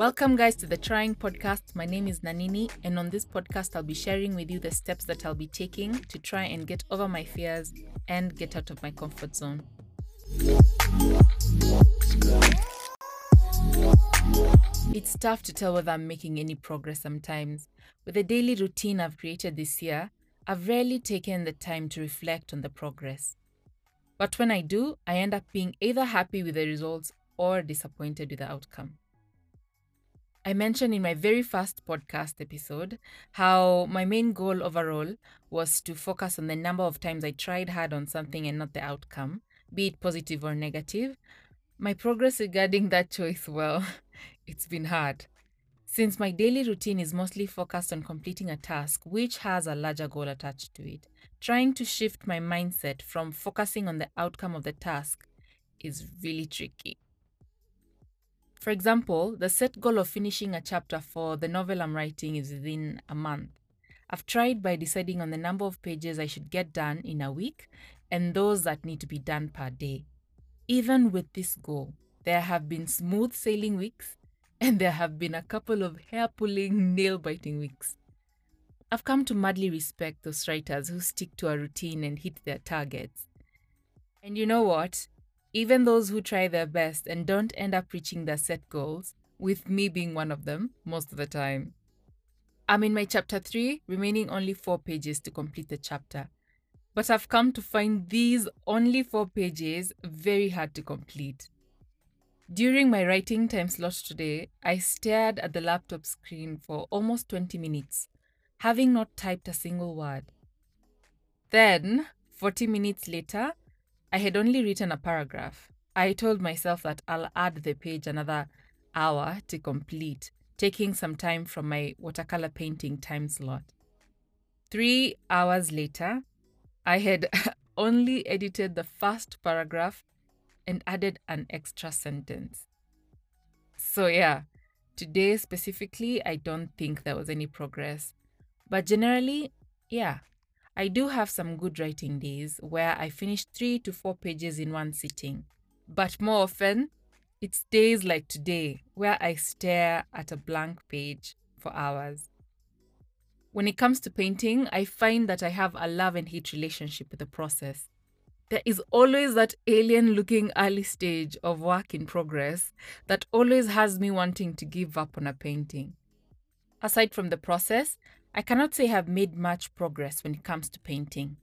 Welcome, guys, to the Trying Podcast. My name is Nanini, and on this podcast, I'll be sharing with you the steps that I'll be taking to try and get over my fears and get out of my comfort zone. It's tough to tell whether I'm making any progress sometimes. With the daily routine I've created this year, I've rarely taken the time to reflect on the progress. But when I do, I end up being either happy with the results or disappointed with the outcome. I mentioned in my very first podcast episode how my main goal overall was to focus on the number of times I tried hard on something and not the outcome, be it positive or negative. My progress regarding that choice, well, it's been hard. Since my daily routine is mostly focused on completing a task which has a larger goal attached to it, trying to shift my mindset from focusing on the outcome of the task is really tricky. For example, the set goal of finishing a chapter for the novel I'm writing is within a month. I've tried by deciding on the number of pages I should get done in a week and those that need to be done per day. Even with this goal, there have been smooth sailing weeks and there have been a couple of hair pulling, nail biting weeks. I've come to madly respect those writers who stick to a routine and hit their targets. And you know what? Even those who try their best and don't end up reaching their set goals, with me being one of them most of the time. I'm in my chapter 3, remaining only 4 pages to complete the chapter. But I've come to find these only 4 pages very hard to complete. During my writing time slot today, I stared at the laptop screen for almost 20 minutes, having not typed a single word. Then, 40 minutes later, I had only written a paragraph. I told myself that I'll add the page another hour to complete, taking some time from my watercolor painting time slot. Three hours later, I had only edited the first paragraph and added an extra sentence. So, yeah, today specifically, I don't think there was any progress. But generally, yeah, I do have some good writing days where I finish three to four pages in one sitting. But more often, it's days like today where I stare at a blank page for hours. When it comes to painting, I find that I have a love and hate relationship with the process. There is always that alien looking early stage of work in progress that always has me wanting to give up on a painting. Aside from the process, I cannot say I've made much progress when it comes to painting.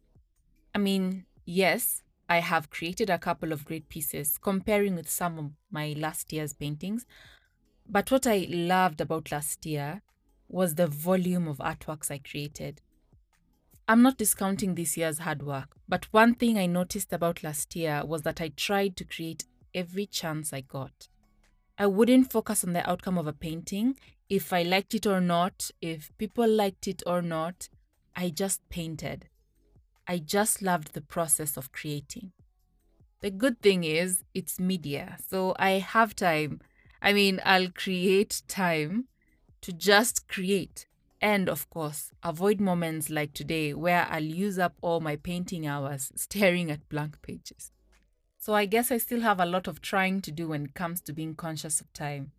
I mean, yes, I have created a couple of great pieces comparing with some of my last year's paintings, but what I loved about last year was the volume of artworks I created. I'm not discounting this year's hard work, but one thing I noticed about last year was that I tried to create every chance I got. I wouldn't focus on the outcome of a painting if I liked it or not, if people liked it or not, I just painted. I just loved the process of creating. The good thing is, it's media, so I have time. I mean, I'll create time to just create. And of course, avoid moments like today where I'll use up all my painting hours staring at blank pages. So I guess I still have a lot of trying to do when it comes to being conscious of time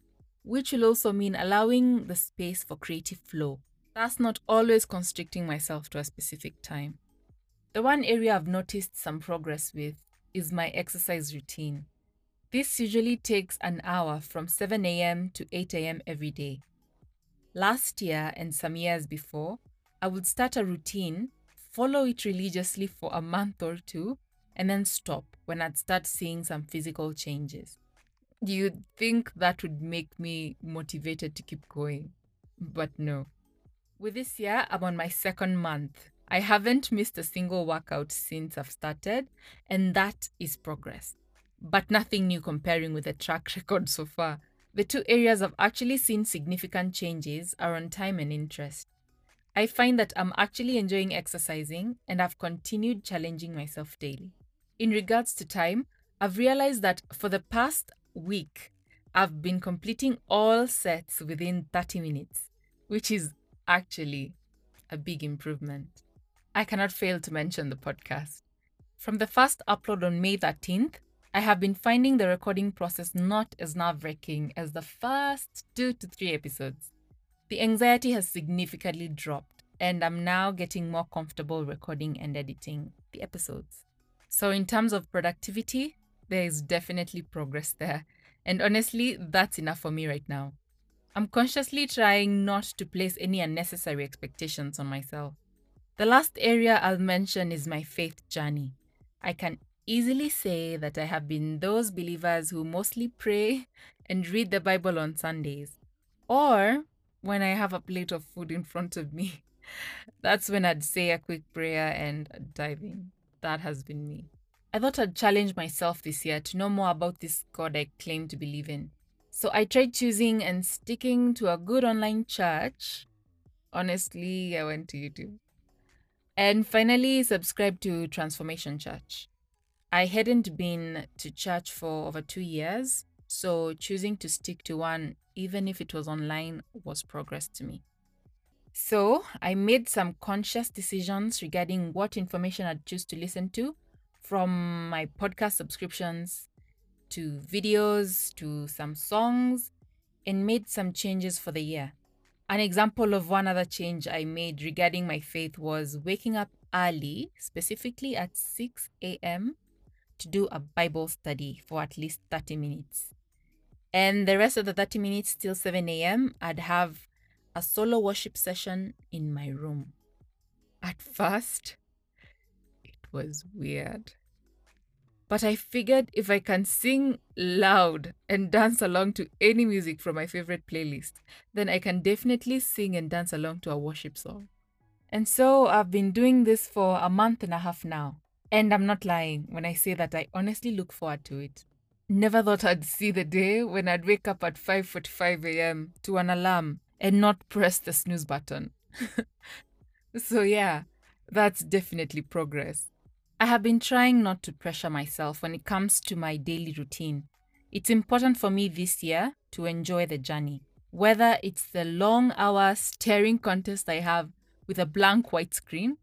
which will also mean allowing the space for creative flow. That's not always constricting myself to a specific time. The one area I've noticed some progress with is my exercise routine. This usually takes an hour from 7 a.m. to 8 a.m. every day. Last year and some years before, I would start a routine, follow it religiously for a month or two, and then stop when I'd start seeing some physical changes you'd think that would make me motivated to keep going. But no. With this year, I'm on my second month. I haven't missed a single workout since I've started, and that is progress. But nothing new comparing with the track record so far. The two areas I've actually seen significant changes are on time and interest. I find that I'm actually enjoying exercising and I've continued challenging myself daily. In regards to time, I've realized that for the past week, I've been completing all sets within 30 minutes, which is actually a big improvement. I cannot fail to mention the podcast. From the first upload on May 13th, I have been finding the recording process not as nerve wracking as the first two to three episodes. The anxiety has significantly dropped, and I'm now getting more comfortable recording and editing the episodes. So, in terms of productivity, there is definitely progress there. And honestly, that's enough for me right now. I'm consciously trying not to place any unnecessary expectations on myself. The last area I'll mention is my faith journey. I can easily say that I have been those believers who mostly pray and read the Bible on Sundays, or when I have a plate of food in front of me. That's when I'd say a quick prayer and dive in. That has been me. I thought I'd challenge myself this year to know more about this God I claim to believe in. So I tried choosing and sticking to a good online church. Honestly, I went to YouTube. And finally, subscribed to Transformation Church. I hadn't been to church for over two years, so choosing to stick to one, even if it was online, was progress to me. So I made some conscious decisions regarding what information I'd choose to listen to from my podcast subscriptions to videos to some songs and made some changes for the year. An example of one other change I made regarding my faith was waking up early, specifically at 6 a.m., to do a Bible study for at least 30 minutes. And the rest of the 30 minutes till 7 a.m., I'd have a solo worship session in my room. At first, was weird. But I figured if I can sing loud and dance along to any music from my favorite playlist, then I can definitely sing and dance along to a worship song. And so I've been doing this for a month and a half now. And I'm not lying when I say that I honestly look forward to it. Never thought I'd see the day when I'd wake up at 5:45 a.m. to an alarm and not press the snooze button. so yeah, that's definitely progress. I have been trying not to pressure myself when it comes to my daily routine. It's important for me this year to enjoy the journey, whether it's the long hour staring contest I have with a blank white screen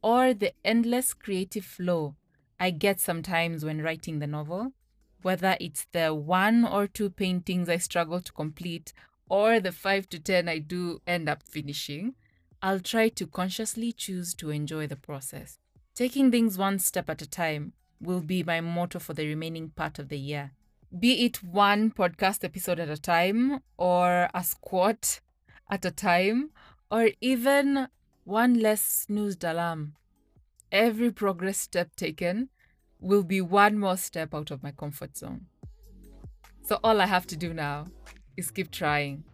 or the endless creative flow I get sometimes when writing the novel, whether it's the one or two paintings I struggle to complete or the five to ten I do end up finishing, I'll try to consciously choose to enjoy the process. Taking things one step at a time will be my motto for the remaining part of the year. Be it one podcast episode at a time, or a squat at a time, or even one less snoozed alarm. Every progress step taken will be one more step out of my comfort zone. So all I have to do now is keep trying.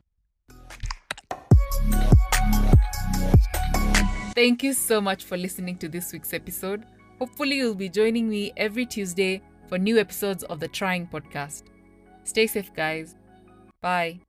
Thank you so much for listening to this week's episode. Hopefully, you'll be joining me every Tuesday for new episodes of the Trying Podcast. Stay safe, guys. Bye.